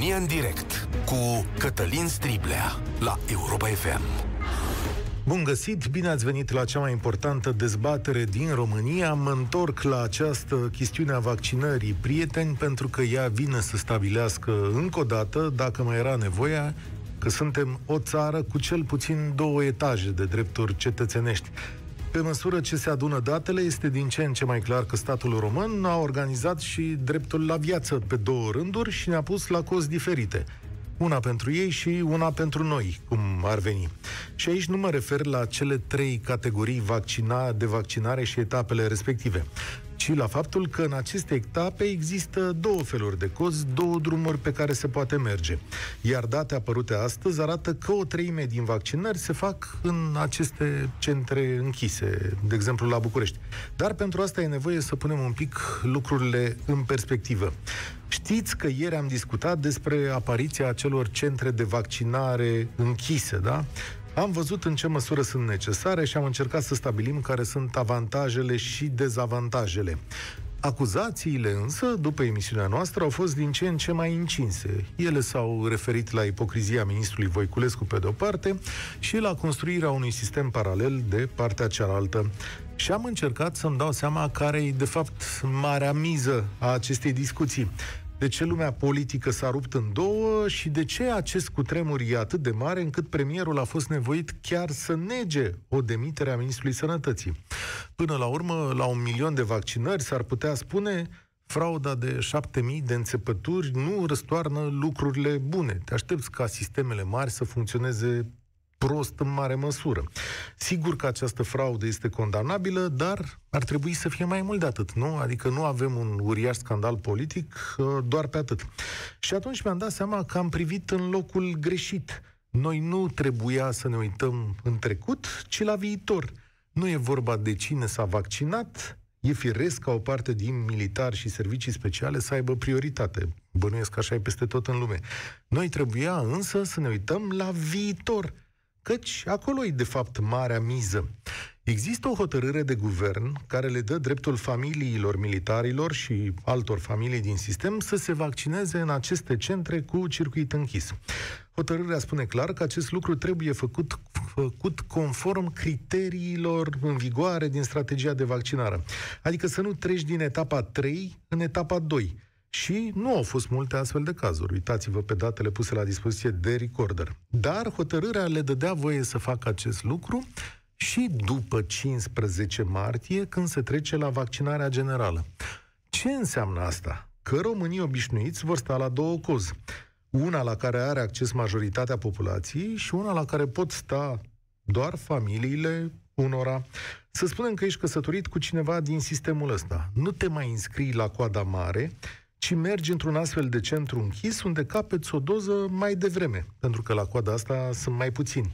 România în direct cu Cătălin Striblea la Europa FM. Bun găsit, bine ați venit la cea mai importantă dezbatere din România. Mă întorc la această chestiune a vaccinării, prieteni, pentru că ea vine să stabilească încă o dată, dacă mai era nevoia, că suntem o țară cu cel puțin două etaje de drepturi cetățenești. Pe măsură ce se adună datele, este din ce în ce mai clar că statul român a organizat și dreptul la viață pe două rânduri și ne-a pus la cost diferite. Una pentru ei și una pentru noi, cum ar veni. Și aici nu mă refer la cele trei categorii vaccina, de vaccinare și etapele respective ci la faptul că în aceste etape există două feluri de cozi, două drumuri pe care se poate merge. Iar date apărute astăzi arată că o treime din vaccinări se fac în aceste centre închise, de exemplu la București. Dar pentru asta e nevoie să punem un pic lucrurile în perspectivă. Știți că ieri am discutat despre apariția acelor centre de vaccinare închise, da? Am văzut în ce măsură sunt necesare și am încercat să stabilim care sunt avantajele și dezavantajele. Acuzațiile însă, după emisiunea noastră, au fost din ce în ce mai încinse. Ele s-au referit la ipocrizia ministrului Voiculescu pe de-o parte și la construirea unui sistem paralel de partea cealaltă. Și am încercat să-mi dau seama care e, de fapt, marea miză a acestei discuții de ce lumea politică s-a rupt în două și de ce acest cutremur e atât de mare încât premierul a fost nevoit chiar să nege o demitere a Ministrului Sănătății. Până la urmă, la un milion de vaccinări, s-ar putea spune frauda de șapte mii de înțepături nu răstoarnă lucrurile bune. Te aștepți ca sistemele mari să funcționeze prost în mare măsură. Sigur că această fraudă este condamnabilă, dar ar trebui să fie mai mult de atât, nu? Adică nu avem un uriaș scandal politic uh, doar pe atât. Și atunci mi-am dat seama că am privit în locul greșit. Noi nu trebuia să ne uităm în trecut, ci la viitor. Nu e vorba de cine s-a vaccinat, e firesc ca o parte din militari și servicii speciale să aibă prioritate. Bănuiesc așa e peste tot în lume. Noi trebuia însă să ne uităm la viitor căci acolo e de fapt marea miză. Există o hotărâre de guvern care le dă dreptul familiilor militarilor și altor familii din sistem să se vaccineze în aceste centre cu circuit închis. Hotărârea spune clar că acest lucru trebuie făcut, făcut conform criteriilor în vigoare din strategia de vaccinare. Adică să nu treci din etapa 3 în etapa 2 și nu au fost multe astfel de cazuri. Uitați-vă pe datele puse la dispoziție de recorder. Dar hotărârea le dădea voie să facă acest lucru și după 15 martie, când se trece la vaccinarea generală. Ce înseamnă asta? Că românii obișnuiți vor sta la două cozi. Una la care are acces majoritatea populației și una la care pot sta doar familiile unora. Să spunem că ești căsătorit cu cineva din sistemul ăsta. Nu te mai înscrii la coada mare, ci mergi într-un astfel de centru închis unde capeți o doză mai devreme, pentru că la coada asta sunt mai puțini.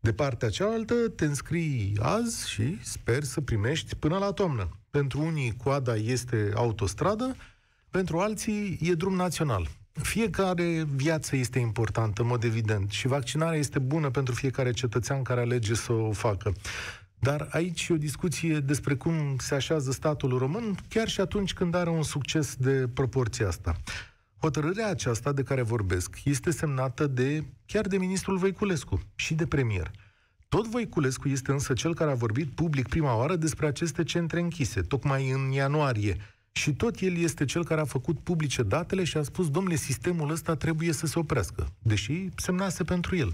De partea cealaltă te înscrii azi și sper să primești până la toamnă. Pentru unii coada este autostradă, pentru alții e drum național. Fiecare viață este importantă, în mod evident, și vaccinarea este bună pentru fiecare cetățean care alege să o facă. Dar aici e o discuție despre cum se așează statul român, chiar și atunci când are un succes de proporția asta. Hotărârea aceasta de care vorbesc este semnată de chiar de ministrul Voiculescu și de premier. Tot Voiculescu este însă cel care a vorbit public prima oară despre aceste centre închise, tocmai în ianuarie. Și tot el este cel care a făcut publice datele și a spus, domnule, sistemul ăsta trebuie să se oprească, deși semnase pentru el.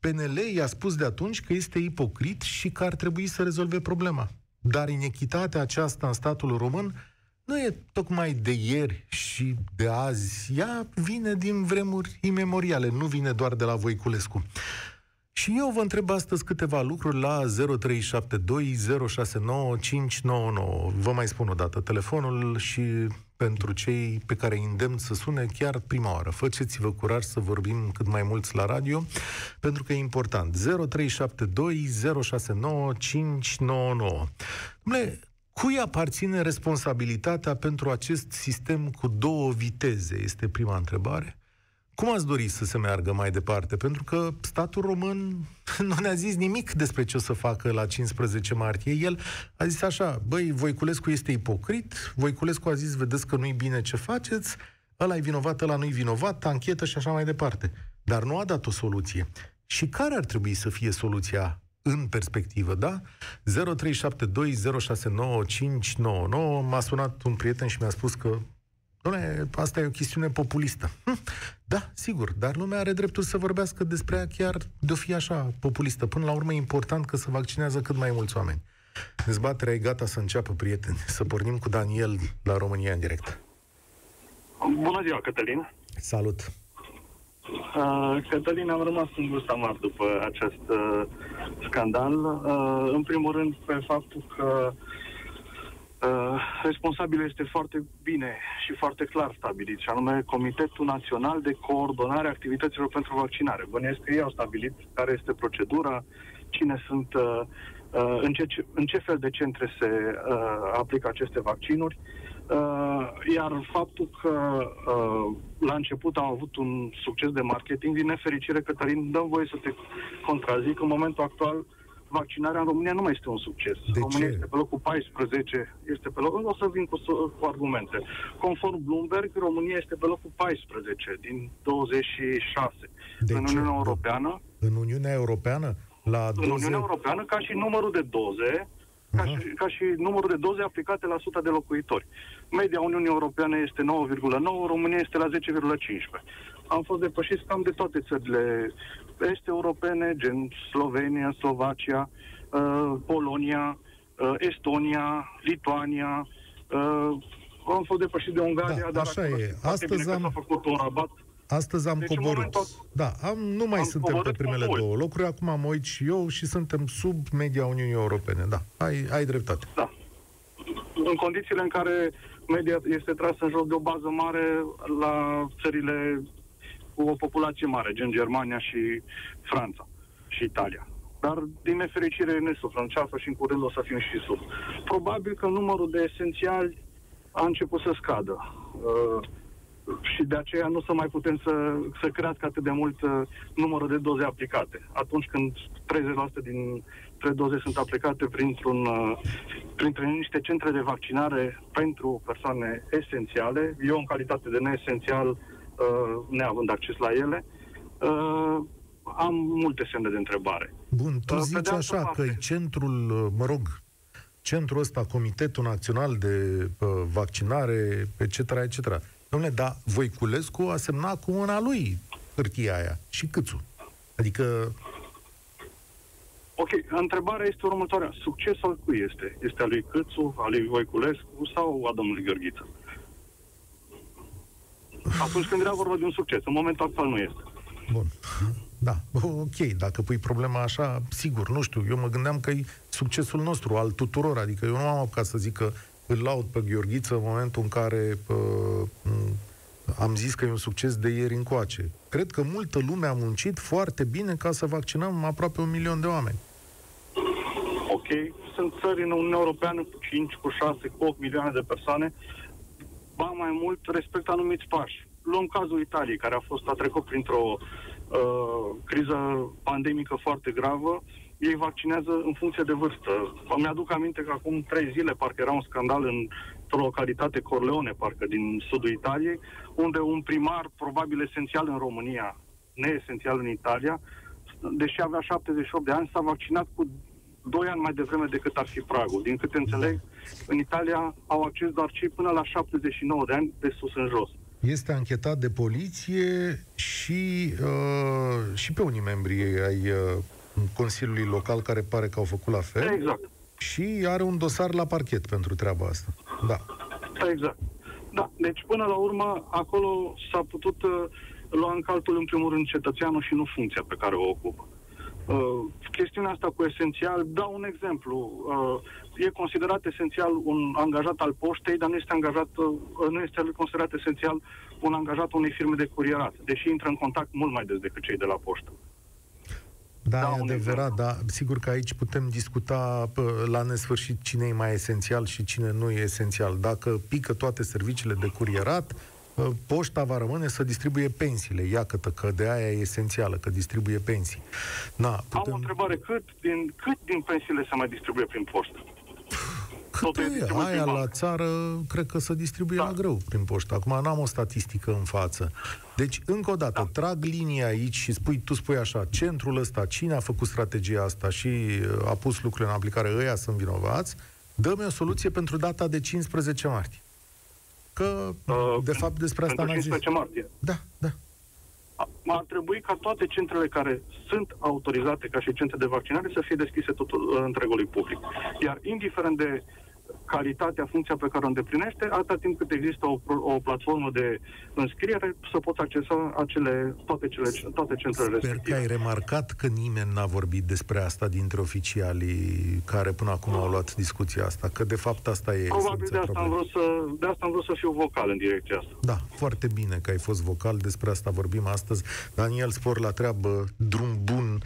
PNL i-a spus de atunci că este ipocrit și că ar trebui să rezolve problema. Dar inechitatea aceasta în statul român nu e tocmai de ieri și de azi. Ea vine din vremuri imemoriale, nu vine doar de la Voiculescu. Și eu vă întreb astăzi câteva lucruri la 0372069599. Vă mai spun o dată telefonul și pentru cei pe care îi îndemn să sune chiar prima oară. Faceți-vă curaj să vorbim cât mai mulți la radio, pentru că e important. 0372069599. Dom'le, cui aparține responsabilitatea pentru acest sistem cu două viteze? Este prima întrebare. Cum ați dori să se meargă mai departe? Pentru că statul român nu ne-a zis nimic despre ce o să facă la 15 martie. El a zis așa, băi, Voiculescu este ipocrit, Voiculescu a zis, vedeți că nu-i bine ce faceți, ăla e vinovat, ăla nu-i vinovat, anchetă și așa mai departe. Dar nu a dat o soluție. Și care ar trebui să fie soluția în perspectivă, da? 0372069599 m-a sunat un prieten și mi-a spus că Doamne, asta e o chestiune populistă. Hm, da, sigur, dar lumea are dreptul să vorbească despre ea chiar de-o fi așa populistă. Până la urmă e important că se vaccinează cât mai mulți oameni. Dezbaterea e gata să înceapă, prieteni. Să pornim cu Daniel la România în direct. Bună ziua, Cătălin. Salut. Uh, Cătălin, am rămas în gust amar după acest uh, scandal. Uh, în primul rând, pe faptul că uh, responsabil este foarte bine și foarte clar stabilit, și anume Comitetul Național de Coordonare a Activităților pentru Vaccinare. Bănuiesc că ei au stabilit care este procedura, cine sunt, uh, uh, în, ce, în ce fel de centre se uh, aplică aceste vaccinuri. Uh, iar faptul că uh, la început am avut un succes de marketing, din nefericire, Cătălin, dăm voie să te contrazic. În momentul actual, vaccinarea în România nu mai este un succes. De România ce? este pe locul 14, este pe locul... O să vin cu, cu argumente. Conform Bloomberg, România este pe locul 14 din 26 De în ce? Uniunea Europeană. În Uniunea Europeană? La În doze... Uniunea Europeană, ca și numărul de doze, ca Aha. și, ca și numărul de doze aplicate la 100 de locuitori. Media Uniunii Europene este 9,9, România este la 10,15. Am fost depășiți cam de toate țările est-europene, gen Slovenia, Slovacia, uh, Polonia, uh, Estonia, Lituania. Uh, am fost depășit de Ungaria, Da, dar așa acolo e. știți foarte Astăzi bine că am- s-a făcut un rabat. Astăzi am Deci, în coborât. momentul- Da, am, nu mai Am suntem pe coborât primele cu mult. două locuri, acum am uit și eu și suntem sub media Uniunii Europene. Da, ai, ai dreptate. Da. În condițiile în care media este trasă în jos de o bază mare la țările cu o populație mare, gen Germania și Franța și Italia. Dar, din nefericire, ne suflă în ceafă și în curând o să fim și sub. Probabil că numărul de esențiali a început să scadă. Uh, și de aceea nu să mai putem să, să crească atât de mult uh, numărul de doze aplicate. Atunci când 30% dintre doze sunt aplicate printr-un, uh, printre niște centre de vaccinare pentru persoane esențiale, eu în calitate de neesențial, uh, neavând acces la ele, uh, am multe semne de întrebare. Bun, tu Uh, pe zici de altă așa parte- că e centrul, uh, mă rog, centrul ăsta, Comitetul Național de uh, Vaccinare, etc., etc. Dom'le, dar Voiculescu a semnat cu mâna lui hârtia aia și câțu. Adică, Ok, întrebarea este următoarea. Succesul al cui este? Este al lui Câțu, al lui Voiculescu sau a domnului Gheorghiță? Atunci când era vorba de un succes, în momentul actual nu este. bun, da, ok, dacă pui problema așa, sigur, nu știu, eu mă gândeam că e succesul nostru, al tuturor, adică eu nu am apucat să zic că îl laud pe Gheorghiță în momentul în care uh, m- am zis că e un succes de ieri încoace. Cred că multă lume a muncit foarte bine ca să vaccinăm aproape un milion de oameni. Ok, sunt țări în Uniunea Europeană cu 5, cu 6, cu 8 milioane de persoane, ba mai mult respectă anumiți pași. Luăm cazul Italiei, care a fost a trecut printr-o uh, criză pandemică foarte gravă. Ei vaccinează în funcție de vârstă. Îmi aduc aminte că acum trei zile parcă era un scandal într-o localitate Corleone, parcă din sudul Italiei, unde un primar, probabil esențial în România, neesențial în Italia, deși avea 78 de ani, s-a vaccinat cu 2 ani mai devreme decât ar fi pragul. Din câte înțeleg, în Italia au acces doar cei până la 79 de ani de sus în jos. Este anchetat de poliție și, uh, și pe unii membri ai uh, Consiliului Local care pare că au făcut la fel Exact. și are un dosar la parchet pentru treaba asta. Da. Exact. Da, deci până la urmă, acolo s-a putut uh, lua în calcul în primul rând cetățeanul și nu funcția pe care o ocupă. Uh, chestiunea asta cu esențial, dau un exemplu. Uh, e considerat esențial un angajat al poștei, dar nu este angajat, uh, nu este considerat esențial un angajat unei firme de curierat, deși intră în contact mult mai des decât cei de la poștă. Da, Da, e un adevărat, dar sigur că aici putem discuta pă, la nesfârșit cine e mai esențial și cine nu e esențial. Dacă pică toate serviciile de curierat, pă, poșta va rămâne să distribuie pensiile. Iată că de aia e esențială, că distribuie pensii. Na, Am o putem... întrebare. Cât din, cât din pensiile se mai distribuie prin poștă? Cât e? Aia la țară, cred că se distribuie da. la greu prin poștă. Acum n-am o statistică în față. Deci, încă o dată, da. trag linia aici și spui, tu spui așa, centrul ăsta, cine a făcut strategia asta și uh, a pus lucrurile în aplicare, ăia sunt vinovați, dă-mi o soluție pentru data de 15 martie. Că, uh, de fapt, despre asta n-a zis. 15 martie. Da, da ar trebui ca toate centrele care sunt autorizate ca și centre de vaccinare să fie deschise totul întregului public. Iar indiferent de calitatea, funcția pe care o îndeplinește, atâta timp cât există o, o platformă de înscriere, să poți accesa acele, toate, cele, toate centrele Sper respective. că ai remarcat că nimeni n-a vorbit despre asta dintre oficialii care până acum au luat discuția asta, că de fapt asta e Probabil de asta, am vrut să, de asta am vrut să fiu vocal în direcția asta. Da, foarte bine că ai fost vocal, despre asta vorbim astăzi. Daniel Spor la treabă, drum bun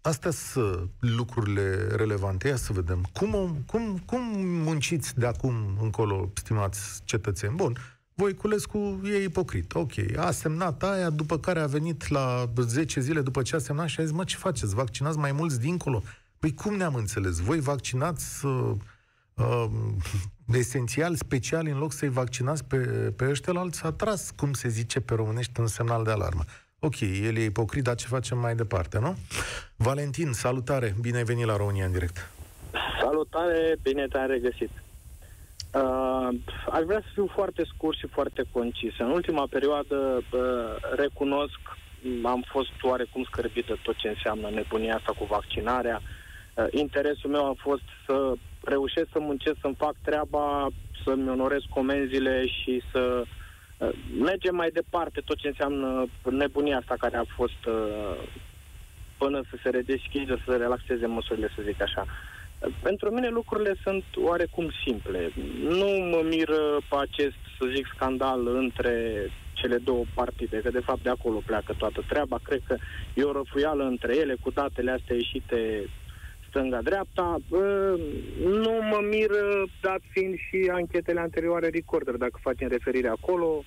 Astea sunt lucrurile relevante. Ia să vedem. Cum, cum, cum munciți de acum încolo, stimați cetățeni? Bun, Voiculescu e ipocrit. Ok, a semnat aia, după care a venit la 10 zile după ce a semnat și a zis, mă, ce faceți? Vaccinați mai mulți dincolo? Păi cum ne-am înțeles? Voi vaccinați uh, uh, esențial, special, în loc să-i vaccinați pe, pe ăștia la alți, a tras, cum se zice pe românești, în semnal de alarmă. Ok, el e ipocrit, dar ce facem mai departe, nu? Valentin, salutare, bine ai venit la România în direct. Salutare, bine te-am regăsit. Uh, aș vrea să fiu foarte scurt și foarte concis. În ultima perioadă, uh, recunosc, am fost oarecum scârbit de tot ce înseamnă nebunia asta cu vaccinarea. Uh, interesul meu a fost să reușesc să muncesc, să-mi fac treaba, să-mi onorez comenzile și să uh, Uh, mergem mai departe tot ce înseamnă nebunia asta care a fost uh, până să se redeschidă, să se relaxeze măsurile, să zic așa. Uh, pentru mine lucrurile sunt oarecum simple. Nu mă miră pe acest, să zic, scandal între cele două partide, că de fapt de acolo pleacă toată treaba. Cred că e o răfuială între ele, cu datele astea ieșite stânga-dreapta. Nu mă mir, dat fiind și anchetele anterioare Recorder, dacă facem referire acolo,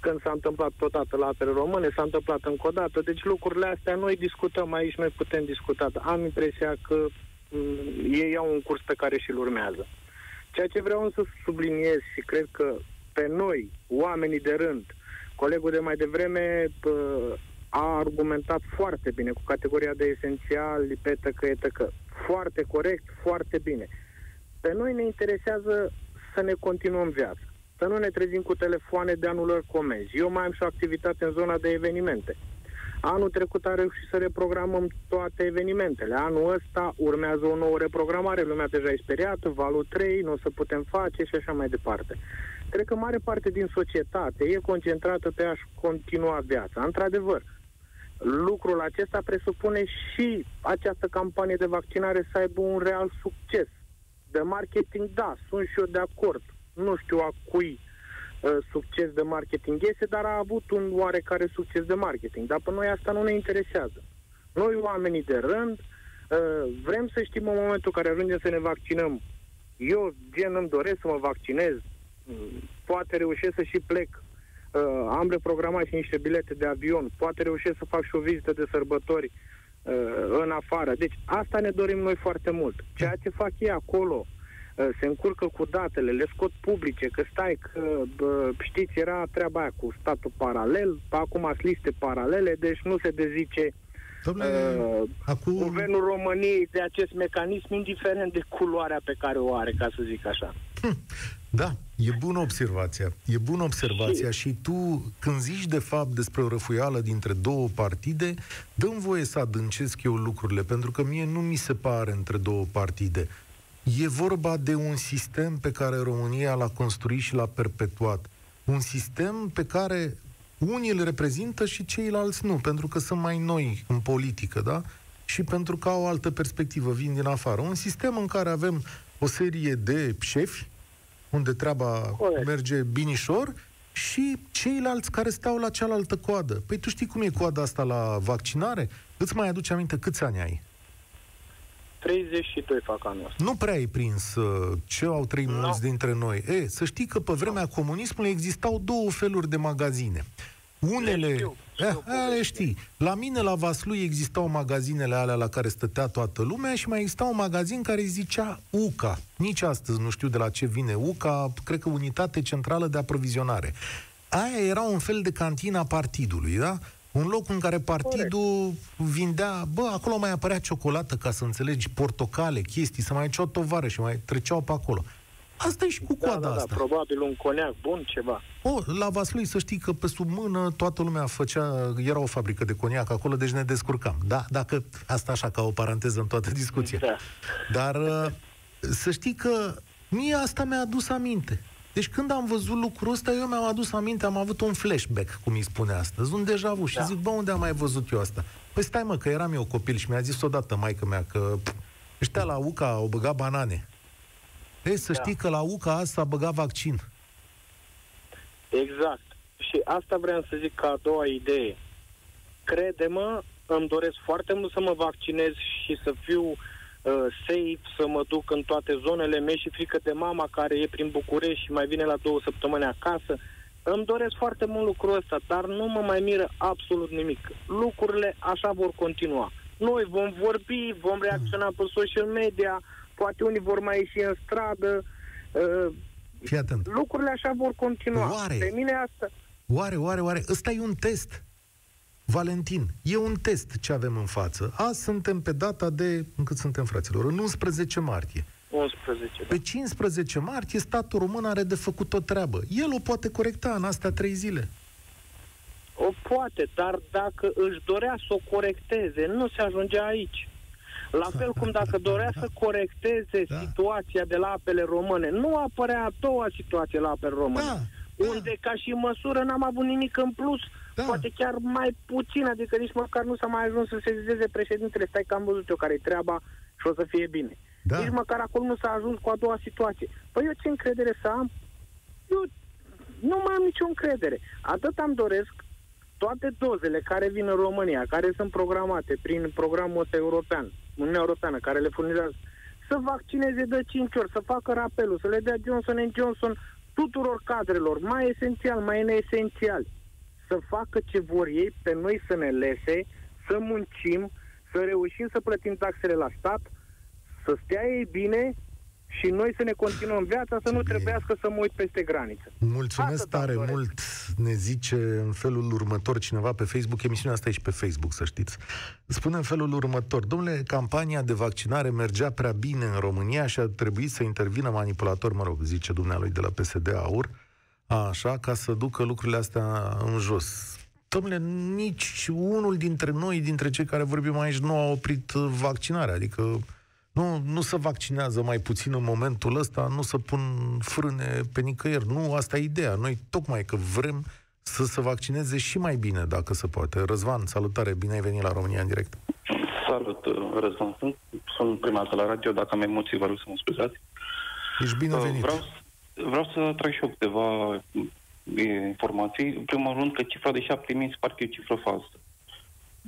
când s-a întâmplat totodată la apele române, s-a întâmplat încă o dată. Deci lucrurile astea noi discutăm aici, noi putem discuta. Am impresia că m- ei au un curs pe care și-l urmează. Ceea ce vreau să subliniez și cred că pe noi, oamenii de rând, colegul de mai devreme a argumentat foarte bine cu categoria de esențial, lipetă că e tăcă. Foarte corect, foarte bine. Pe noi ne interesează să ne continuăm viața. Să nu ne trezim cu telefoane de anulări comenzi. Eu mai am și o activitate în zona de evenimente. Anul trecut a reușit să reprogramăm toate evenimentele. Anul ăsta urmează o nouă reprogramare, lumea deja e speriată, valul 3, nu o să putem face și așa mai departe. Cred că mare parte din societate e concentrată pe a-și continua viața. Într-adevăr, lucrul acesta presupune și această campanie de vaccinare să aibă un real succes. De marketing, da, sunt și eu de acord. Nu știu a cui uh, succes de marketing este, dar a avut un oarecare succes de marketing. Dar pe noi asta nu ne interesează. Noi, oamenii de rând, uh, vrem să știm în momentul în care ajungem să ne vaccinăm. Eu, gen, îmi doresc să mă vaccinez. Poate reușesc să și plec uh, am reprogramat și niște bilete de avion, poate reușesc să fac și o vizită de sărbători uh, în afară. Deci asta ne dorim noi foarte mult. Ceea ce fac ei acolo, uh, se încurcă cu datele, le scot publice, că stai că, uh, știți, era treaba aia cu statul paralel, acum sunt liste paralele, deci nu se dezice Domnule, uh, acum... guvernul României de acest mecanism, indiferent de culoarea pe care o are, ca să zic așa. Hm. Da, e bună observația. E bună observația și, și tu, când zici de fapt despre o răfuială dintre două partide, dă-mi voie să adâncesc eu lucrurile, pentru că mie nu mi se pare între două partide. E vorba de un sistem pe care România l-a construit și l-a perpetuat. Un sistem pe care unii îl reprezintă și ceilalți nu, pentru că sunt mai noi în politică, da? Și pentru că au o altă perspectivă, vin din afară. Un sistem în care avem o serie de șefi, unde treaba Corect. merge binișor, și ceilalți care stau la cealaltă coadă. Păi tu știi cum e coada asta la vaccinare? Îți mai aduce aminte câți ani ai? 32 fac anul ăsta. Nu prea ai prins uh, ce au trăit no. mulți dintre noi. E, să știi că pe vremea no. comunismului existau două feluri de magazine. Unele, știu, știu eh, povestea. ale știi. La mine, la Vaslui, existau magazinele alea la care stătea toată lumea și mai exista un magazin care zicea UCA. Nici astăzi nu știu de la ce vine UCA, cred că Unitate Centrală de Aprovizionare. Aia era un fel de cantina partidului, da? Un loc în care partidul vindea, bă, acolo mai apărea ciocolată, ca să înțelegi, portocale, chestii, să mai ceau tovară și mai treceau pe acolo. Asta e și cu Da, coada da, da, asta. probabil un coniac bun, ceva. O, la Vaslui să știi că pe sub mână toată lumea făcea, era o fabrică de coniac acolo, deci ne descurcam. Da, dacă, asta așa ca o paranteză în toată discuția. Da. Dar uh, să știi că mie asta mi-a adus aminte. Deci când am văzut lucrul ăsta, eu mi-am adus aminte, am avut un flashback, cum îi spune astăzi, un deja vu și Da. zic, bă, unde am mai văzut eu asta? Păi stai mă, că eram eu copil și mi-a zis odată maică mea că pf, ăștia la UCA au băgat banane. Ei, să Da. știi că la UCA asta băga vaccin. Exact. Și asta vreau să zic ca a doua idee. Crede-mă, îmi doresc foarte mult să mă vaccinez și să fiu uh, safe, să mă duc în toate zonele. Mi și frică de mama care e prin București și mai vine la două săptămâni acasă. Îmi doresc foarte mult lucrul ăsta, dar nu mă mai miră absolut nimic. Lucrurile așa vor continua. Noi vom vorbi, vom reacționa pe social media, poate unii vor mai ieși în stradă, uh, Fii atent. lucrurile așa vor continua. Oare? Pe mine asta... Oare, oare, oare? Ăsta e un test. Valentin, e un test ce avem în față. Azi suntem pe data de, încât suntem fraților, în 11 martie. 11. Da. Pe 15 martie, statul român are de făcut o treabă. El o poate corecta în astea trei zile. O poate, dar dacă își dorea să o corecteze, nu se ajungea aici. La fel cum dacă dorea să corecteze Da. situația de la apele române, nu apărea a doua situație la apele române. Da, Unde, ca și măsură, n-am avut nimic în plus, Da. poate chiar mai puțin, adică nici măcar nu s-a mai ajuns să se zizeze președintele, stai că am văzut eu care-i treaba și o să fie bine. Da. Nici măcar acolo nu s-a ajuns cu a doua situație. Păi eu ce încredere să am? Eu nu mai am nicio încredere. Atât am doresc toate dozele care vin în România, care sunt programate prin programul ăsta european, Uniunea Europeană, care le furnizează, să vaccineze de 5 ori, să facă rapelul, să le dea Johnson Johnson tuturor cadrelor, mai esențial, mai neesențial, să facă ce vor ei pe noi să ne lese, să muncim, să reușim să plătim taxele la stat, să stea ei bine și noi să ne continuăm viața, să nu Bine. trebuiască să mă uit peste graniță. Mulțumesc Asta tare doresc. mult, ne zice în felul următor cineva pe Facebook, emisiunea asta e și pe Facebook, să știți. Spune în felul următor, domnule, campania de vaccinare mergea prea bine în România și a trebuit să intervină manipulator, mă rog, zice dumnealui de la PSD Aur, așa, ca să ducă lucrurile astea în jos. Domnule, nici unul dintre noi, dintre cei care vorbim aici, nu a oprit uh, vaccinarea, adică nu, nu se vaccinează mai puțin în momentul ăsta, nu se pun frâne pe nicăieri. Nu, asta e ideea. Noi tocmai că vrem să se vaccineze și mai bine, dacă se poate. Răzvan, salutare, bine ai venit la România în direct. Salut, uh, Răzvan. Sunt, sunt prima dată la radio. Dacă am emoții, vă rog să mă scuzați. Ești binevenit. Uh, Vreau, vreau să trag și eu câteva uh, informații. În primul rând că cifra de 7.000 se pare că e o cifră falsă.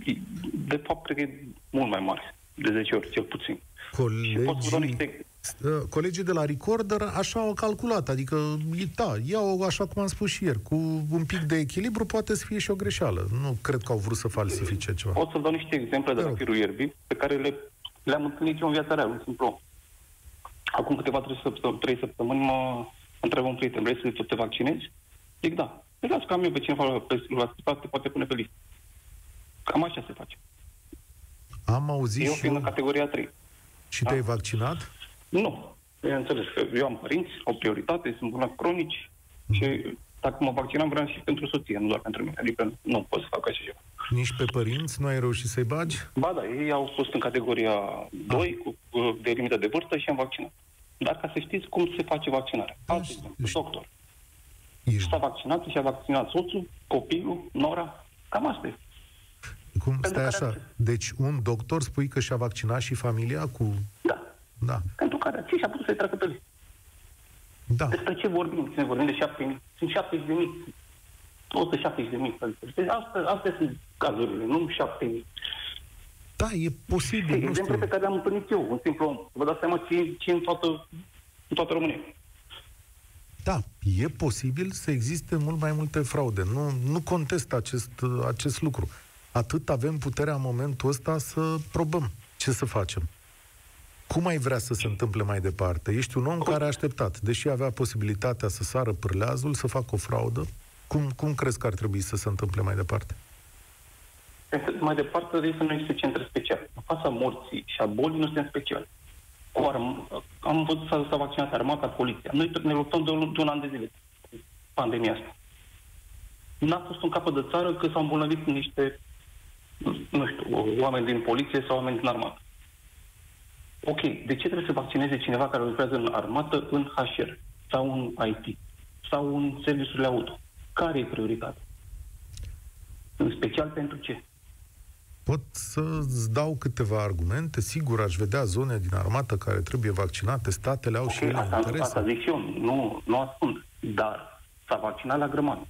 E- De fapt, cred că e mult mai mare. De 10 ori, cel puțin. Și pot să vă dau Colegii, niște... uh, colegii de la Recorder așa au calculat, adică, e- da, iau așa cum am spus și ieri, cu un pic de echilibru poate să fie și o greșeală. Nu cred că au vrut să falsifice ceva. Pot să vă dau niște exemple de Te la rog. firul ierbii pe care le, le-am întâlnit eu în viața reală, în simplu. om. Acum câteva trei săptămâni, trei săptămâni mă întreabă un prieten, vrei să te vaccinezi? Zic da. Păi las că am eu pe cineva pe la te poate pune pe listă. Cam așa se face. Am auzit Eu și, fiind în eu, categoria 3. Și te-ai vaccinat? Nu. Bineînțeles că eu am părinți, au prioritate, sunt bolnavi cronici și dacă mă vaccinam vreau și pentru soție, nu doar pentru mine. Adică nu pot să fac așa ceva. Nici pe părinți nu ai reușit să-i bagi? Ba da, ei au fost în categoria 2 cu, cu de limită de vârstă și am vaccinat. Dar ca să știți cum se face vaccinarea. Da, Alt știu. exemplu, doctor. Ești S-a vaccinat și a vaccinat soțul, copilul, nora. Cam asta e. Cum? Pentru Stai care- așa. Deci un doctor spui că și-a vaccinat și familia cu... Da. Da. Pentru care ce și-a putut să-i treacă pe listă. Da. Despre ce vorbim? Când vorbim de 7 Sunt 70 de mii. 170 de mii. Astea, astea sunt cazurile, nu 7 mii. Da, e posibil, nu Exemple știu. pe care le-am întâlnit eu. Un simplu om. Vă dați seama ce, ce în, toată, în toată România. da, e posibil să existe mult mai multe fraude. Nu, nu contest acest, acest lucru. Atât avem puterea în momentul ăsta să probăm. Ce să facem? Cum ai vrea să se întâmple mai departe? Ești un om care a așteptat, deși avea posibilitatea să sară pârleazul, să facă o fraudă. Cum, cum crezi că ar trebui să se întâmple mai departe? Mai departe, trebuie să nu existe centre speciale. În fața morții și a bolii nu suntem speciali. Arm, am văzut să s-a vaccinat armata, poliția. Noi ne luptăm de un, de un an de zile pandemia asta. N-a fost un capăt de țară că s-au îmbolnăvit niște, nu știu, oameni din poliție sau oameni din armată. Ok, de ce trebuie să vaccineze cineva care lucrează în armată, în HR sau în IT sau în serviciurile auto? Care e prioritatea? În special pentru ce? Pot să-ți dau câteva argumente. Sigur, aș vedea zone din armată care trebuie vaccinate. Statele au okay, și ele asta, interese. Asta zic eu, nu, nu ascund. Dar s-a vaccinat la grămadă.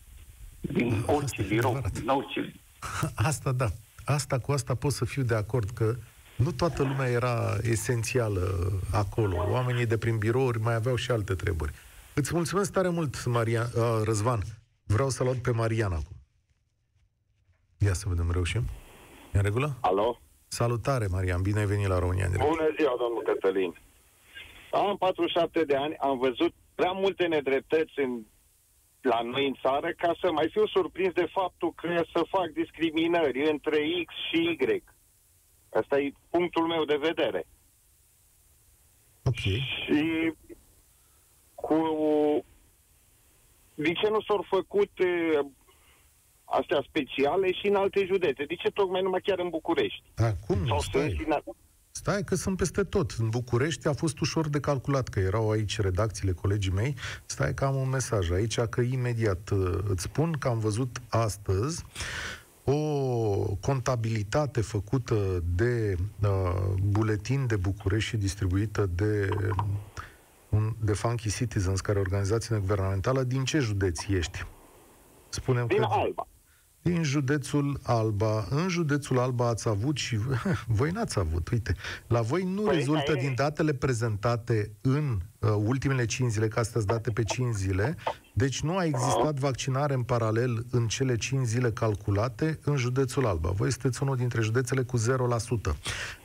Din orice birou, din orice... Asta da. Asta cu asta pot să fiu de acord că nu toată lumea era esențială acolo. Oamenii de prin birouri mai aveau și alte treburi. Îți mulțumesc tare mult, Maria, uh, Răzvan. Vreau să-l aud pe Marian acum. Ia să vedem, reușim? E în regulă? Alo? Salutare, Marian, bine ai venit la România în direct. Bună ziua, domnul Cătălin. Am 47 de ani, am văzut prea multe nedreptăți în, la noi în țară ca să mai fiu surprins de faptul că să fac discriminări între X și Y. Asta e punctul meu de vedere. Ok. Și cu... De ce nu s-au făcut astea speciale și în alte județe. De ce tocmai numai chiar în București? Acum, Sau stai. În... Stai că sunt peste tot. În București a fost ușor de calculat, că erau aici redacțiile colegii mei. Stai că am un mesaj aici, că imediat uh, îți spun că am văzut astăzi o contabilitate făcută de uh, buletin de București și distribuită de un, de Funky Citizens, care e organizație neguvernamentală, din ce județ ești? Spunem din că... Alba din județul Alba. În județul Alba ați avut și... Voi n-ați avut, uite. La voi nu păi, rezultă din datele prezentate în uh, ultimele 5 zile, că astea date pe 5 zile, deci nu a existat vaccinare în paralel în cele 5 zile calculate în județul Alba. Voi sunteți unul dintre județele cu 0%.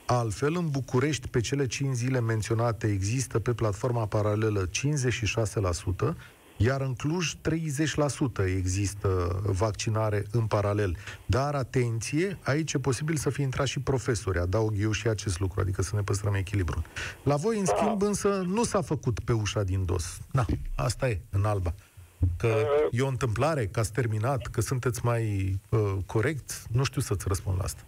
Altfel, în București, pe cele 5 zile menționate, există pe platforma paralelă 56%, iar în Cluj 30% există vaccinare în paralel. Dar atenție, aici e posibil să fie intrat și profesori, adaug eu și acest lucru, adică să ne păstrăm echilibrul. La voi, în schimb, însă, nu s-a făcut pe ușa din dos. Na, asta e, în alba. Că e o întâmplare, că ați terminat, că sunteți mai uh, corect, nu știu să-ți răspund la asta.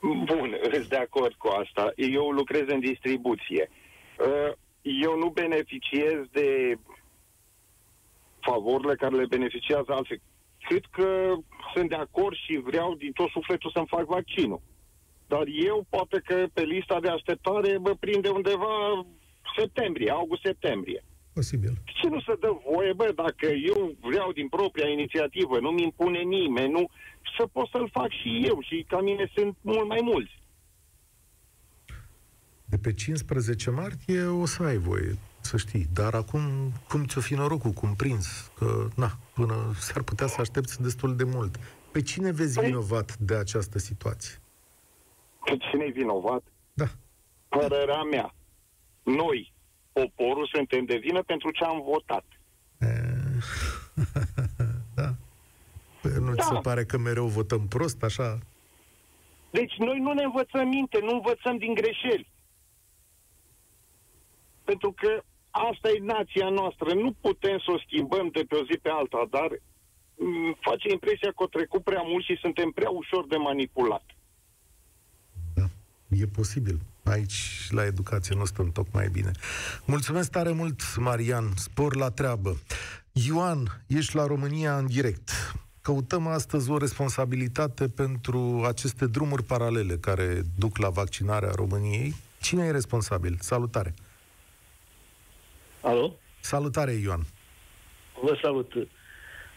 Bun, sunt de acord cu asta. Eu lucrez în distribuție. Uh, eu nu beneficiez de favorile care le beneficiază alții. Cred că sunt de acord și vreau din tot sufletul să-mi fac vaccinul. Dar eu poate că pe lista de așteptare mă prinde undeva septembrie, august-septembrie. Posibil. Ce nu se dă voie, bă, dacă eu vreau din propria inițiativă, nu-mi impune nimeni, nu, să pot să-l fac și eu și ca mine sunt mult mai mulți. De pe 15 martie o să ai voie să știi. Dar acum, cum ți-o fi norocul, cum prins? Că, na, până s-ar putea să aștepți destul de mult. Pe cine vezi păi... vinovat de această situație? Pe cine e vinovat? Da. Părerea mea. Noi, poporul, suntem de vină pentru ce am votat. E... da. Păi nu da. ți se pare că mereu votăm prost, așa? Deci noi nu ne învățăm minte, nu învățăm din greșeli. Pentru că asta e nația noastră. Nu putem să o schimbăm de pe o zi pe alta, dar mm, face impresia că o trecut prea mult și suntem prea ușor de manipulat. Da, e posibil. Aici, la educație, nu stăm tocmai bine. Mulțumesc tare mult, Marian. Spor la treabă. Ioan, ești la România în direct. Căutăm astăzi o responsabilitate pentru aceste drumuri paralele care duc la vaccinarea României. Cine e responsabil? Salutare! Alo? Salutare, Ioan. Vă salut.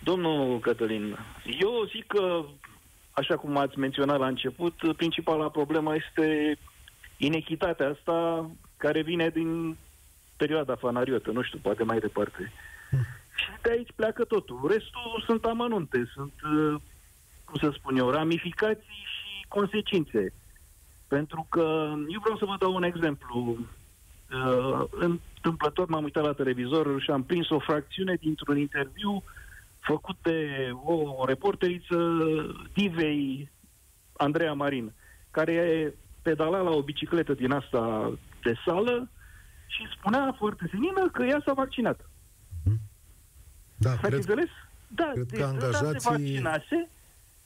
Domnul Cătălin, eu zic că, așa cum ați menționat la început, principala problemă este inechitatea asta care vine din perioada fanariotă, nu știu, poate mai departe. Și de aici pleacă totul. Restul sunt amănunte, sunt, uh, cum să spun eu, ramificații și consecințe. Pentru că eu vreau să vă dau un exemplu. Uh, întâmplător m-am uitat la televizor și am prins o fracțiune dintr-un interviu făcut de o reporteriță divei Andreea Marin, care pedala la o bicicletă din asta de sală și spunea foarte senină că ea s-a vaccinat. Da, Ați cred, înțeles? Da, cred deci că ăsta se angajații- vaccinase,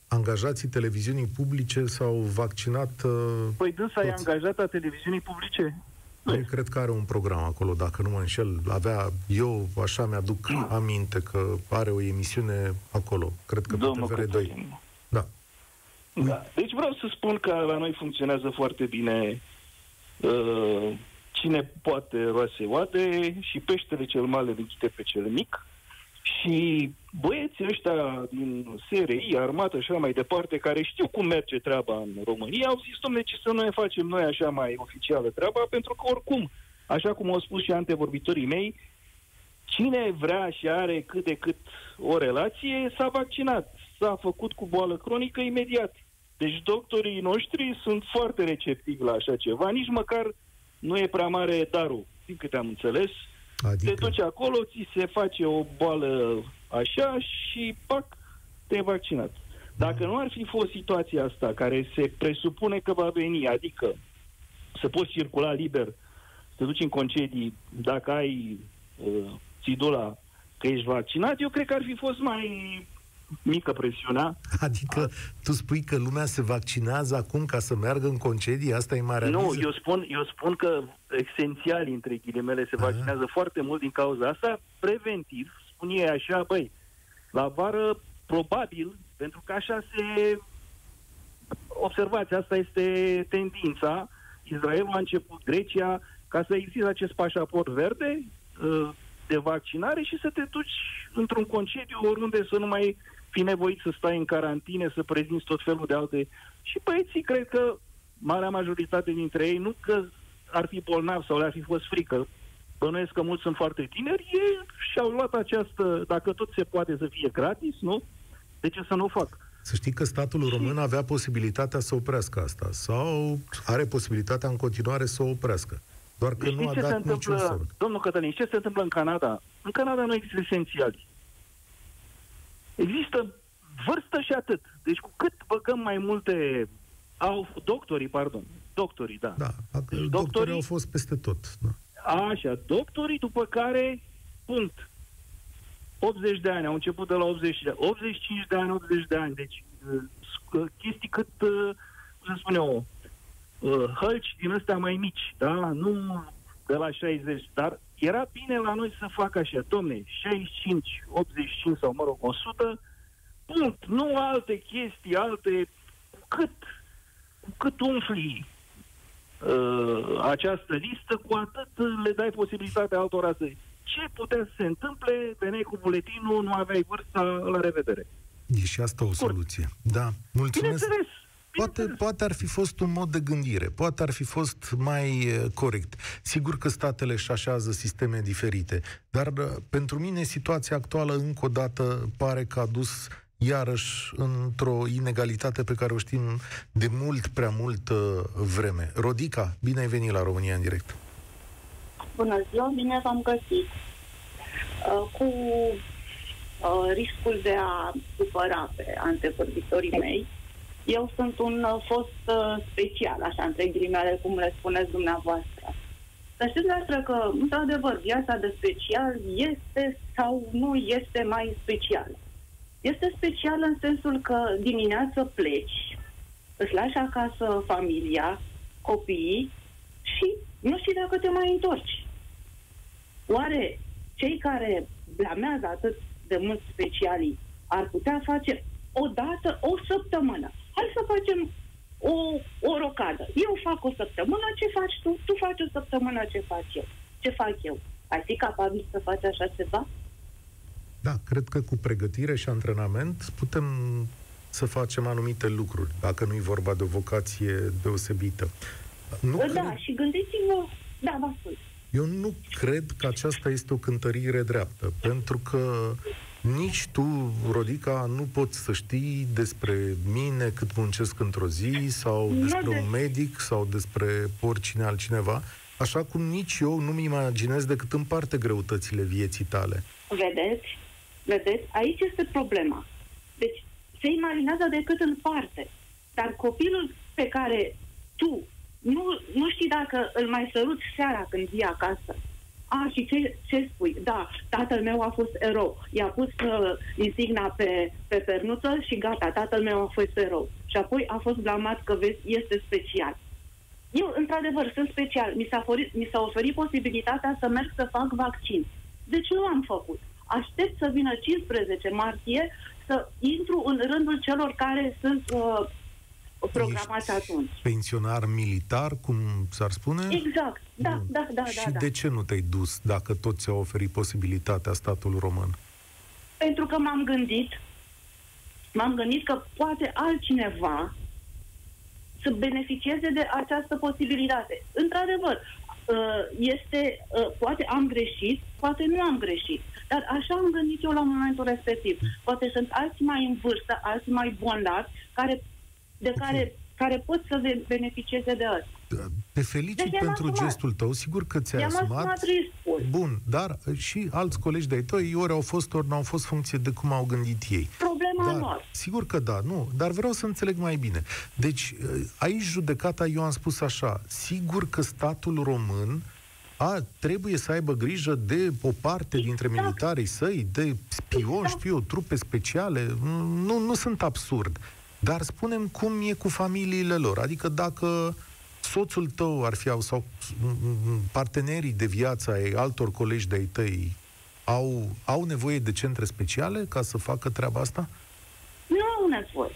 angajații televiziunii publice s-au vaccinat... uh, păi dânsa e toți. angajată a televiziunii publice? Nu Eu cred că are un program acolo, dacă nu mă înșel. Avea, eu așa mi-aduc aminte că are o emisiune acolo. Cred că pe Domnul TVR2. Cătălin. Da. Da. Deci vreau să spun că la noi funcționează foarte bine uh, cine poate roase oade și peștele cel mare închide pe cel mic. Și băieții ăștia din SRI, armată și așa mai departe, care știu cum merge treaba în România, au zis, domnule, ce să nu ne facem noi așa mai oficială treaba, pentru că oricum, așa cum au spus și antevorbitorii mei, cine vrea și are cât de cât o relație, s-a vaccinat. S-a făcut cu boală cronică imediat. Deci doctorii noștri sunt foarte receptivi la așa ceva, nici măcar nu e prea mare darul, din câte am înțeles. Te Adică, duci acolo, ți se face o boală așa și, pac, te-ai vaccinat. Dacă nu ar fi fost situația asta, care se presupune că va veni, adică să poți circula liber, să te duci în concedii, dacă ai uh, țidula că ești vaccinat, eu cred că ar fi fost mai mică presiunea. adică tu spui că lumea se vaccinează acum ca să meargă în concedii? Asta e marea Nu, miză? eu spun, eu spun că esențial, între ghilimele, se Aha. vaccinează foarte mult din cauza asta, preventiv, spun ei așa, băi, la vară, probabil, pentru că așa se... Observați, asta este tendința. Israelul a început, Grecia, ca să existe acest pașaport verde uh, de vaccinare și să te duci într-un concediu oriunde să nu mai fi nevoit să stai în carantine, să prezinți tot felul de alte... Și băieții, cred că marea majoritate dintre ei, nu că ar fi bolnavi sau le-ar fi fost frică, bănuiesc că mulți sunt foarte tineri, ei și-au luat această, dacă tot se poate să fie gratis, nu? De ce să nu o fac? Să știi că statul român avea posibilitatea să oprească asta sau are posibilitatea în continuare să o oprească. Doar că Știți nu a ce se dat niciun întâmplă, semn. domnul Cătălin, ce se întâmplă în Canada? În Canada nu există esențiali. Există vârstă și atât. Deci cu cât băgăm mai multe... Au, doctorii, pardon. Doctorii, da. Da, doctorii, doctorii- au fost peste tot. Da. Așa, doctorii, după care, punct. 80 de ani, au început de la 80 de ani, 85 de ani, 80 de ani, deci uh, sc- chestii cât, uh, cum să spun eu, uh, hălci din astea mai mici, da? Nu de la 60, dar era bine la noi să facă așa, domne, 65, 85 sau, mă rog, 100, punct, nu alte chestii, alte, cu cât, cu cât umfli uh, această listă, cu atât le dai posibilitatea altora să... Ce putea să se întâmple, veneai cu buletinul, nu aveai vârsta, la revedere. E și asta o soluție. Da, mulțumesc. Bineînțeles, Poate, bineînțeles. poate ar fi fost un mod de gândire, poate ar fi fost mai eh, corect. Sigur că statele își așează sisteme diferite, dar eh, pentru mine situația actuală încă o dată pare că a dus iarăși într-o inegalitate pe care o știm de mult prea mult eh, vreme. Rodica, bine ai venit la România în direct. Bună ziua, bine v-am găsit. Uh, cu uh, riscul de a supăra pe antevorbitorii mei, eu sunt un uh, fost uh, special, așa, între ghilimele, cum le spuneți dumneavoastră. Să știți dumneavoastră că, într-adevăr, viața de special este sau nu este mai specială. Este specială în sensul că dimineață pleci, îți lași acasă familia, copiii și nu știi dacă te mai întorci. Oare cei care blamează atât de mult specialii ar putea face o dată, o săptămână? Hai să facem o, o rocadă. Eu fac o săptămână, ce faci tu? Tu faci o săptămână, ce fac eu? Ce fac eu? Ai fi capabil să faci așa ceva? Da, cred că cu pregătire și antrenament putem să facem anumite lucruri, dacă nu e vorba de o vocație deosebită. Nu da, cred... și gândiți-vă... Da, vă ascult. Eu nu cred că aceasta este o cântărire dreaptă, pentru că nici tu, Rodica, nu poți să știi despre mine cât muncesc într-o zi sau Nu despre de- un medic sau despre oricine altcineva, așa cum nici eu nu-mi imaginez decât în parte greutățile vieții tale. Vedeți? Vedeți? Aici este problema. Deci, se imaginează decât în parte. Dar copilul pe care tu nu, nu știi dacă îl mai săruți seara când vii acasă. A, și ce, ce spui? Da, tatăl meu a fost erou. I-a pus uh, insigna pe, pe pernuță și gata, tatăl meu a fost erou. Și apoi a fost blamat că vezi, este special. Eu, într-adevăr, sunt special. Mi s-a, forit, mi s-a oferit posibilitatea să merg să fac vaccin. Deci nu am făcut. Aștept să vină 15 martie să intru în rândul celor care sunt uh, programați Ești atunci. Pensionar militar, cum s-ar spune? Exact. Da, Bun. da, da, și da, da. de ce nu te-ai dus dacă tot ți-a oferit posibilitatea statul român? Pentru că m-am gândit, m-am gândit că poate altcineva să beneficieze de această posibilitate. Într-adevăr, uh, este, uh, poate am greșit, poate nu am greșit. Dar așa am gândit eu la momentul respectiv. Poate sunt alții mai în vârstă, alții mai bolnavi, care, de Ok. care, care pot să be- beneficieze de asta. Te felicit Deci i-am pentru asumat. gestul tău, sigur că ți-ai I-am asumat. asumat riscul. Bun, dar și alți colegi de-ai tăi, ori au fost, ori n-au fost funcție de cum au gândit ei. Problema Da, lor. sigur că da, nu, dar vreau să înțeleg mai bine. Deci, aici judecata, eu am spus așa, sigur că statul român a, trebuie să aibă grijă de o parte dintre Exact. militarii săi, de spioni, Exact. știu eu, trupe speciale, nu, nu sunt absurd. Dar spunem cum e cu familiile lor. Adică dacă soțul tău ar fi, sau partenerii de viață ai altor colegi de-ai tăi au, au nevoie de centre speciale ca să facă treaba asta? Nu au nevoie.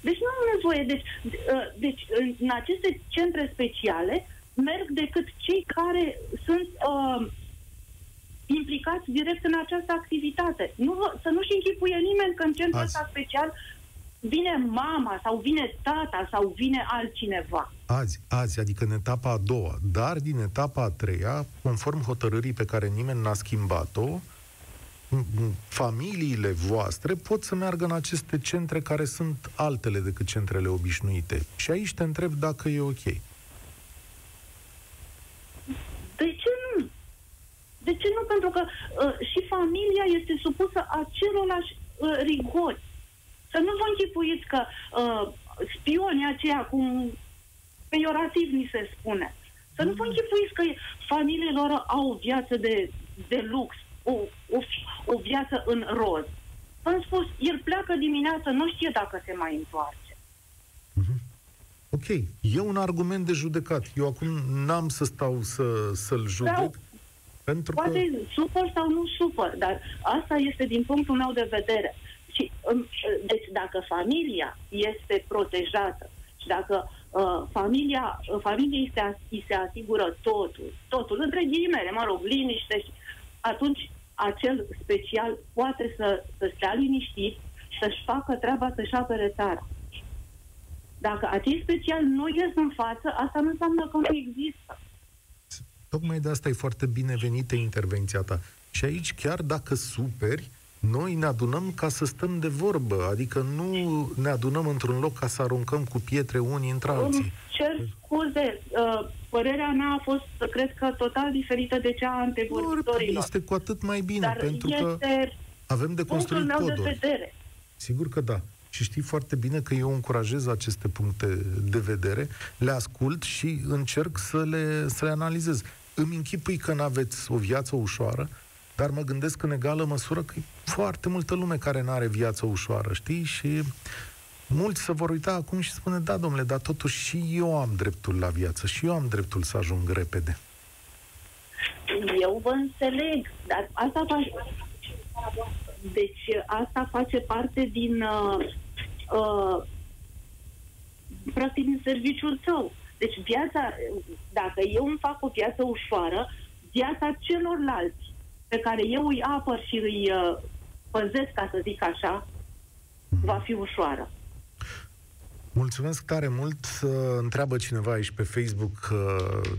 Deci nu au nevoie. Deci, uh, deci în, în aceste centre speciale merg decât cei care sunt uh, implicați direct în această activitate. Nu, vă- să nu-și închipuie nimeni că în centrul Azi. ăsta special vine mama sau vine tata sau vine altcineva. Azi, azi, adică în etapa a doua, dar din etapa a treia, conform hotărârii pe care nimeni n-a schimbat-o, m- m- familiile voastre pot să meargă în aceste centre care sunt altele decât centrele obișnuite. Și aici te întreb dacă e ok. De ce nu? De ce nu? Pentru că uh, și familia este supusă acelorlași uh, rigori. Să nu vă închipuiți că uh, spionii aceia, cum peiorativ ni se spune, să nu vă închipuiți că familiile lor au o viață de, de lux, o, o, o viață în roz. V-am spus, el pleacă dimineața, nu știe dacă se mai întoarce. Ok, e un argument de judecat. Eu acum n-am să stau să, să-l judec, Sau pentru că... Poate supăr sau nu supăr, dar asta este din punctul meu de vedere. Și, um, deci dacă familia este protejată și dacă uh, familia, uh, familiei se, îi se asigură totul, totul, între ghilimele, mă rog, liniște, și atunci acel special poate să, să stea liniștit, să-și facă treaba, să-și apere țara. Dacă acei special nu ies în față, asta nu înseamnă că nu există. Tocmai de asta e foarte binevenită intervenția ta. Și aici, chiar dacă superi, noi ne adunăm ca să stăm de vorbă, adică nu ne adunăm într-un loc ca să aruncăm cu pietre unii între alții. Îmi cer scuze, uh, părerea mea a fost, cred că, total diferită de cea a Ori antevorbitorilor. este cu atât mai bine, Dar pentru că este avem de punctul construit meu de poduri. vedere. Sigur că da. Și știi foarte bine că eu încurajez aceste puncte de vedere, le ascult și încerc să le, să le analizez. Îmi închipui că nu aveți o viață ușoară, dar mă gândesc în egală măsură că e foarte multă lume care nu are viață ușoară, știi? Și mulți se vor uita acum și spune, da, domnule, dar totuși și eu am dreptul la viață, și eu am dreptul să ajung repede. Eu vă înțeleg, dar asta face... Deci asta face parte din... Uh, uh, practic din serviciul tău. Deci viața, dacă eu îmi fac o viață ușoară, viața celorlalți pe care eu îi apăr și îi uh, păzesc, ca să zic așa, va fi ușoară. Mulțumesc tare mult. Întreabă cineva aici pe Facebook,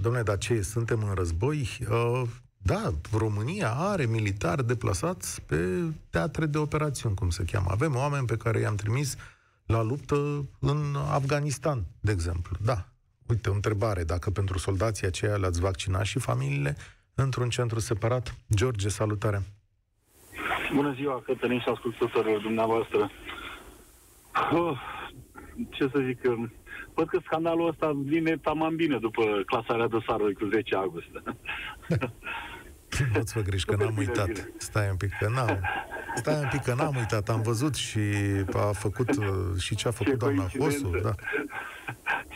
domnule, dar ce, suntem în război? Da, România are militari deplasați pe teatre de operațiuni, cum se cheamă. Avem oameni pe care i-am trimis la luptă în Afganistan, de exemplu. Da. Uite, o întrebare, dacă pentru soldații aceia le-ați vaccinat și familiile într-un centru separat? George, salutare! Bună ziua, Cătălin și ascultătorilor dumneavoastră. Oh, ce să zic, văd că scandalul ăsta vine tamam bine după clasarea dosarului cu 10 august. Nu-ți fă griji, că n-am uitat. Stai un pic, că n-am. Stai un pic, că n-am uitat. Am văzut și a făcut uh, și ce a făcut ce doamna Hosu. Da.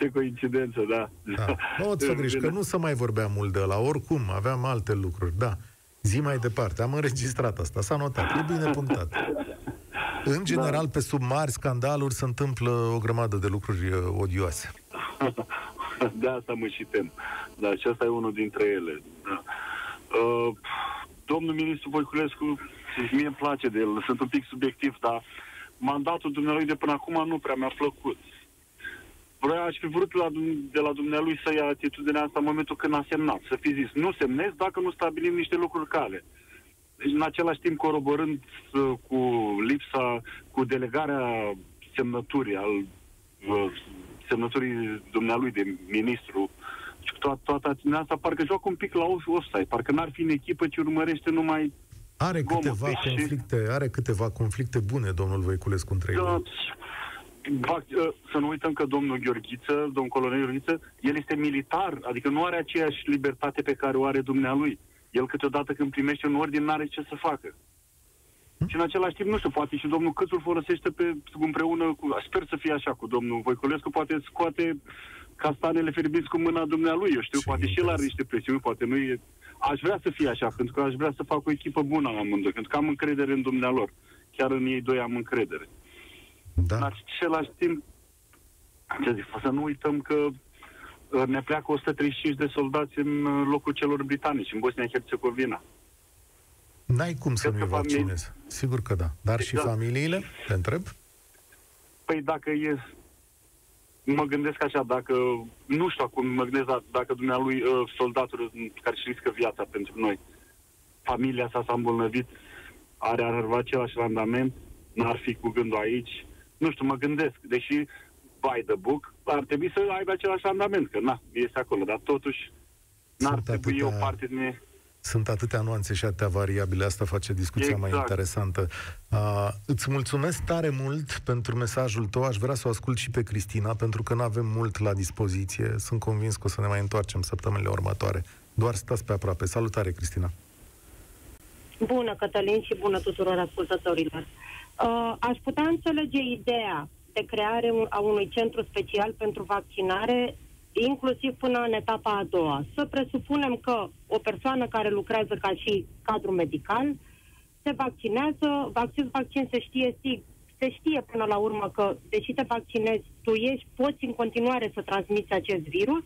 Ce coincidență, da. da. Nu îți fă griji, că nu să mai vorbeam mult de la Oricum, aveam alte lucruri, da. Zi mai departe. Am înregistrat asta, s-a notat. E bine punctat. În general, da. pe sub mari scandaluri se întâmplă o grămadă de lucruri uh, odioase. De asta mă și tem. Da, și asta e unul dintre ele. Da. Uh, domnul ministru Voiculescu, mie îmi place de el, sunt un pic subiectiv, dar mandatul dumnealui de până acum nu prea mi-a plăcut. Vreau, aș fi vrut la, de la dumnealui să ia atitudinea asta în momentul când a semnat, să fi zis, nu semnez dacă nu stabilim niște lucruri cale. Deci, în același timp, coroborând uh, cu lipsa, cu delegarea semnăturii, al uh, semnăturii dumnealui de ministru toată, toată atitudinea asta parcă joacă un pic la offside, parcă n-ar fi în echipă, ci urmărește numai are câteva și... conflicte, are câteva conflicte bune, domnul Voiculescu, între ei. Da, ă, să nu uităm că domnul Gheorghiță, domnul colonel Gheorghiță, el este militar, adică nu are aceeași libertate pe care o are dumnealui. El câteodată când primește un ordin, n-are ce să facă. Hmm? Și în același timp, nu știu, poate și domnul Câțul folosește pe, împreună cu, sper să fie așa, cu domnul Voiculescu, poate scoate castanele ferbiți cu mâna dumnealui. Eu știu, Ce poate și el are niște presiuni, poate nu e... Aș vrea să fie așa, pentru că aș vrea să fac o echipă bună la amândoi, pentru că am încredere în dumnealor. Chiar în ei doi am încredere. Da. În același timp, ce zic, să nu uităm că uh, ne pleacă 135 de soldați în uh, locul celor britanici, în Bosnia-Herzegovina. N-ai cum să nu-i vaccinezi. Sigur că da. Dar exact. și familiile? Te întreb? Păi dacă e mă gândesc așa, dacă, nu știu acum, mă gândesc dacă dumnealui uh, soldatul care își riscă viața pentru noi, familia sa s-a îmbolnăvit, are ar același randament, n-ar fi cu gândul aici. Nu știu, mă gândesc, deși by the book, ar trebui să aibă același randament, că na, este acolo, dar totuși n-ar Sunt trebui atâtea... o parte din sunt atâtea nuanțe și atâtea variabile, asta face discuția exact. mai interesantă. Uh, îți mulțumesc tare mult pentru mesajul tău, aș vrea să o ascult și pe Cristina, pentru că nu avem mult la dispoziție. Sunt convins că o să ne mai întoarcem săptămânile următoare. Doar stați pe aproape. Salutare, Cristina! Bună, Cătălin, și bună tuturor ascultătorilor. Uh, aș putea înțelege ideea de creare a unui centru special pentru vaccinare inclusiv până în etapa a doua. Să presupunem că o persoană care lucrează ca și cadru medical se vaccinează, vaccin, vaccin se știe, se știe până la urmă că, deși te vaccinezi, tu ești, poți în continuare să transmiți acest virus,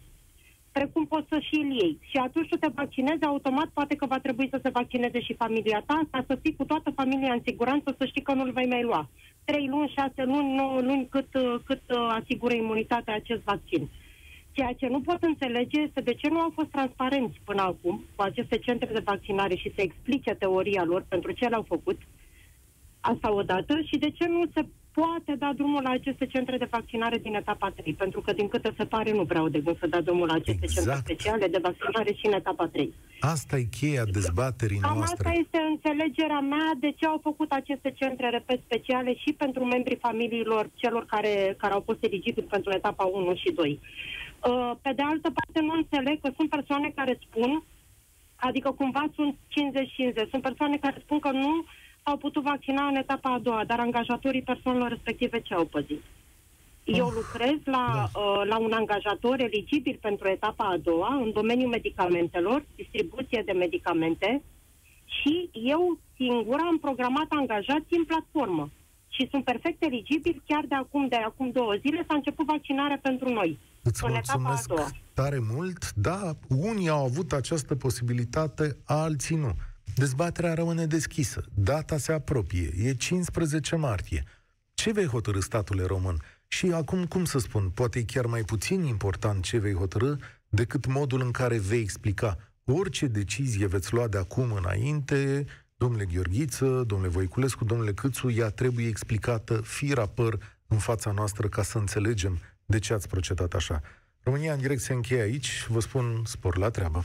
precum poți să și îl iei. Și atunci tu te vaccinezi, automat poate că va trebui să se vaccineze și familia ta, ca să fii cu toată familia în siguranță, să știi că nu-l vei mai lua. Trei luni, șase luni, nouă luni, cât, cât uh, asigură imunitatea acest vaccin. Ceea ce nu pot înțelege este de ce nu au fost transparenți până acum cu aceste centre de vaccinare și să explice teoria lor pentru ce le-au făcut. Asta odată și de ce nu se poate da drumul la aceste centre de vaccinare din etapa 3, pentru că din câte se pare nu vreau de gând să da drumul la aceste exact. centre speciale de vaccinare și în etapa 3. Asta e cheia dezbaterii Cam noastre. asta este înțelegerea mea de ce au făcut aceste centre, repet, speciale și pentru membrii familiilor celor care, care au fost eligibili pentru etapa 1 și 2. Uh, pe de altă parte, nu înțeleg că sunt persoane care spun, adică cumva sunt 50-50, sunt persoane care spun că nu au putut vaccina în etapa a doua, dar angajatorii persoanelor respective ce au păzit? Eu lucrez la, da. uh, la un angajator eligibil pentru etapa a doua în domeniul medicamentelor, distribuție de medicamente și eu singur am programat angajații în platformă și sunt perfect eligibili chiar de acum, de acum două zile s-a început vaccinarea pentru noi. Îți în mulțumesc tare mult. Da, unii au avut această posibilitate, alții nu. Dezbaterea rămâne deschisă. Data se apropie. E 15 martie. Ce vei hotărâ statule român? Și acum, cum să spun, poate e chiar mai puțin important ce vei hotărâ decât modul în care vei explica. Orice decizie veți lua de acum înainte, domnule Gheorghiță, domnule Voiculescu, domnule Câțu, ea trebuie explicată fir păr în fața noastră ca să înțelegem de ce ați procedat așa. România în direct se încheie aici. Vă spun spor la treabă.